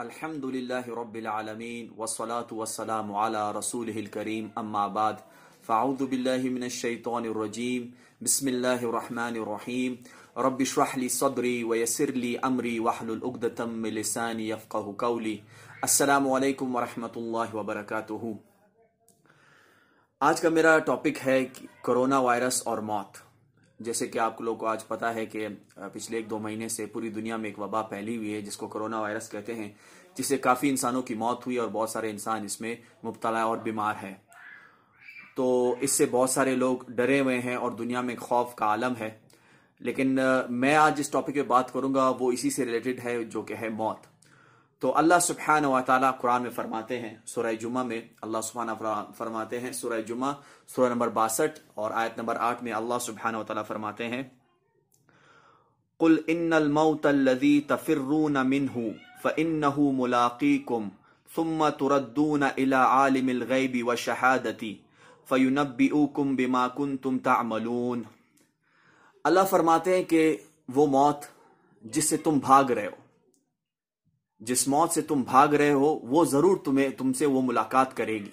الحمد لله رب العالمين والصلاة والسلام على رسوله الكريم أما بعد فأعوذ بالله من الشيطان الرجيم بسم الله الرحمن الرحيم رب اشرح لي صدري ويسر لي أمري واحلل عقدة من لساني يفقه قولي السلام علیکم ورحمۃ اللہ وبرکاتہ۔ آج کا میرا ٹاپک ہے کرونا وائرس اور موت۔ جیسے کہ آپ لوگوں کو آج پتا ہے کہ پچھلے ایک دو مہینے سے پوری دنیا میں ایک وبا پھیلی ہوئی ہے، جس کو کرونا وائرس کہتے ہیں، جس سے کافی انسانوں کی موت ہوئی اور بہت سارے انسان اس میں مبتلا اور بیمار ہیں۔ تو اس سے بہت سارے لوگ ڈرے ہوئے ہیں اور دنیا میں خوف کا عالم ہے۔ لیکن میں آج جس ٹاپک پہ بات کروں گا، وہ اسی سے ریلیٹڈ ہے جو کہ ہے موت۔ تو اللہ سبحانہ و تعالیٰ قرآن میں فرماتے ہیں سورہ جمعہ میں اللہ سبحانہ فرماتے ہیں سورہ جمعہ، سورہ نمبر باسٹھ اور آیت نمبر آٹھ میں اللہ سبحانہ و تعالیٰ فرماتے ہیں، قل ان الموت الذي تفرون منه فانه ملاقيكم ثم تردون الى عالم الغيب والشهاده فينبئكم بما كنتم تعملون۔ اللہ فرماتے ہیں کہ وہ موت جس سے تم بھاگ رہے ہو۔ جس موت سے تم بھاگ رہے ہو، وہ ضرور تمہیں، تم سے وہ ملاقات کرے گی۔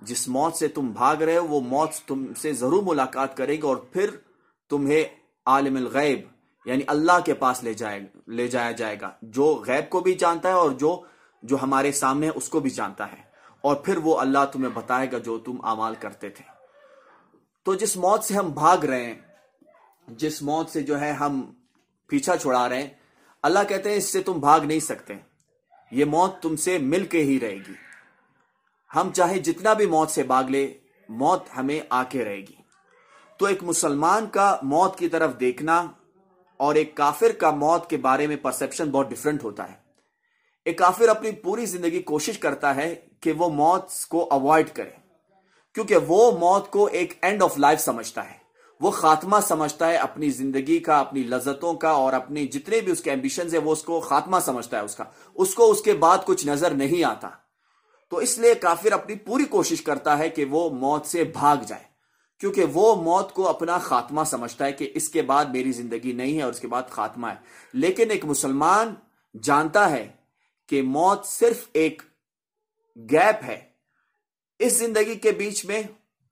جس موت سے تم بھاگ رہے ہو، وہ موت تم سے ضرور ملاقات کرے گی اور پھر تمہیں عالم الغیب یعنی اللہ کے پاس لے جائے، لے جایا جائے گا۔ جو غیب کو بھی جانتا ہے اور جو جو ہمارے سامنے ہے اس کو بھی جانتا ہے۔ اور پھر وہ اللہ تمہیں بتائے گا جو تم اعمال کرتے تھے۔ تو جس موت سے ہم بھاگ رہے ہیں، جس موت سے جو ہے ہم پیچھا چھڑا رہے ہیں اللہ کہتے ہیں اس سے تم بھاگ نہیں سکتے۔ یہ موت تم سے مل کے ہی رہے گی۔ ہم چاہے جتنا بھی موت سے بھاگ لے، موت ہمیں آ کے رہے گی۔ تو ایک مسلمان کا موت کی طرف دیکھنا اور ایک کافر کا موت کے بارے میں پرسپشن بہت ڈفرنٹ ہوتا ہے۔ ایک کافر اپنی پوری زندگی کوشش کرتا ہے کہ وہ موت کو اوائڈ کرے، کیونکہ وہ موت کو ایک اینڈ آف لائف سمجھتا ہے۔ وہ خاتمہ سمجھتا ہے اپنی زندگی کا، اپنی لذتوں کا اور اپنی جتنے بھی اس کے ایمبیشنز ہیں، وہ اس کو خاتمہ سمجھتا ہے اس کا۔ اس کو اس کے بعد کچھ نظر نہیں آتا۔ تو اس لیے کافر اپنی پوری کوشش کرتا ہے کہ وہ موت سے بھاگ جائے۔ کیونکہ وہ موت کو اپنا خاتمہ سمجھتا ہے کہ اس کے بعد میری زندگی نہیں ہے اور اس کے بعد خاتمہ ہے۔ لیکن ایک مسلمان جانتا ہے کہ موت صرف ایک گیپ ہے۔ اس زندگی کے بیچ میں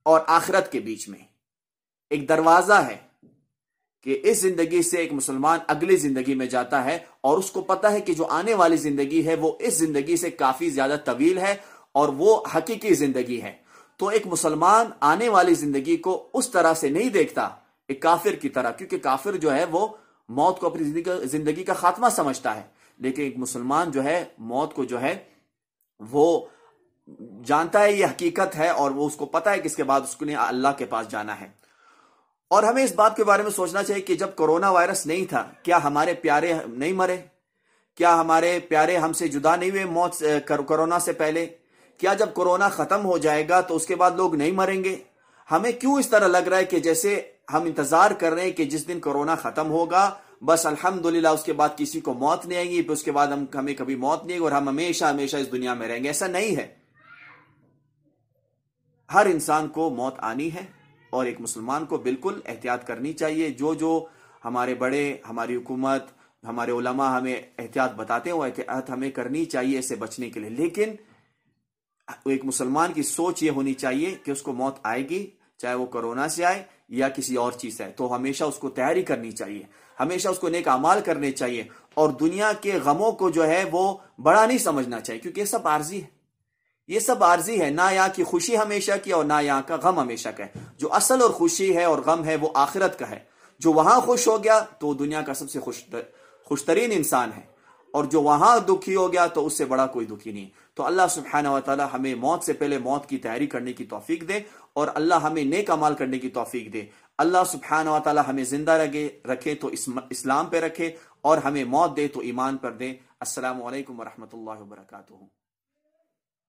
اور آخرت کے بیچ میں۔ ایک دروازہ ہے کہ اس زندگی سے ایک مسلمان اگلی زندگی میں جاتا ہے اور اس کو پتا ہے کہ جو آنے والی زندگی ہے وہ اس زندگی سے کافی زیادہ طویل ہے اور وہ حقیقی زندگی ہے۔ تو ایک مسلمان آنے والی زندگی کو اس طرح سے نہیں دیکھتا، ایک کافر کی طرح، کیونکہ کافر جو ہے وہ موت کو اپنی زندگی کا خاتمہ سمجھتا ہے۔ لیکن ایک مسلمان جو ہے موت کو جو ہے وہ جانتا ہے یہ حقیقت ہے اور وہ اس کو پتا ہے کہ اس کے بعد اس کو اللہ کے پاس جانا ہے۔ اور ہمیں اس بات کے بارے میں سوچنا چاہیے کہ جب کرونا وائرس نہیں تھا، کیا ہمارے پیارے نہیں مرے؟ کیا ہمارے پیارے ہم سے جدا نہیں ہوئے موت کرونا سے پہلے؟ کیا جب کرونا ختم ہو جائے گا تو اس کے بعد لوگ نہیں مریں گے؟ ہمیں کیوں اس طرح لگ رہا ہے کہ جیسے ہم انتظار کر رہے ہیں کہ جس دن کرونا ختم ہوگا، بس الحمدللہ اس کے بعد کسی کو موت نہیں آئے گی، پھر اس کے بعد ہم، ہمیں کبھی موت نہیں آئے گی اور ہم ہمیشہ ہمیشہ اس دنیا میں رہیں گے۔ ایسا نہیں ہے۔ ہر انسان کو موت آنی ہے۔ اور ایک مسلمان کو بالکل احتیاط کرنی چاہیے۔ جو جو ہمارے بڑے، ہماری حکومت، ہمارے علماء ہمیں احتیاط بتاتے ہیں، وہ احتیاط ہمیں کرنی چاہیے اسے بچنے کے لیے۔ لیکن ایک مسلمان کی سوچ یہ ہونی چاہیے کہ اس کو موت آئے گی، چاہے وہ کرونا سے آئے یا کسی اور چیز سے آئے۔ تو ہمیشہ اس کو تیاری کرنی چاہیے۔ ہمیشہ اس کو نیک امال کرنے چاہیے۔ اور دنیا کے غموں کو جو ہے وہ بڑا نہیں سمجھنا چاہیے، کیونکہ یہ سب عارضی ہے۔ یہ سب عارضی ہے۔ نہ یہاں کی خوشی ہمیشہ کی اور نہ یہاں کا غم ہمیشہ کا ہے۔ جو اصل اور خوشی ہے اور غم ہے وہ آخرت کا ہے۔ جو وہاں خوش ہو گیا تو دنیا کا سب سے خوش خوش ترین انسان ہے۔ اور جو وہاں دکھی ہو گیا تو اس سے بڑا کوئی دکھی نہیں۔ تو اللہ سبحانہ و تعالی ہمیں موت سے پہلے موت کی تیاری کرنے کی توفیق دے اور اللہ ہمیں نیک عمال کرنے کی توفیق دے۔ اللہ سبحانہ و تعالی ہمیں زندہ رکھے رکھے تو اسلام پہ رکھے اور ہمیں موت دے تو ایمان پر دے۔ السلام علیکم ورحمۃ اللہ وبرکاتہ۔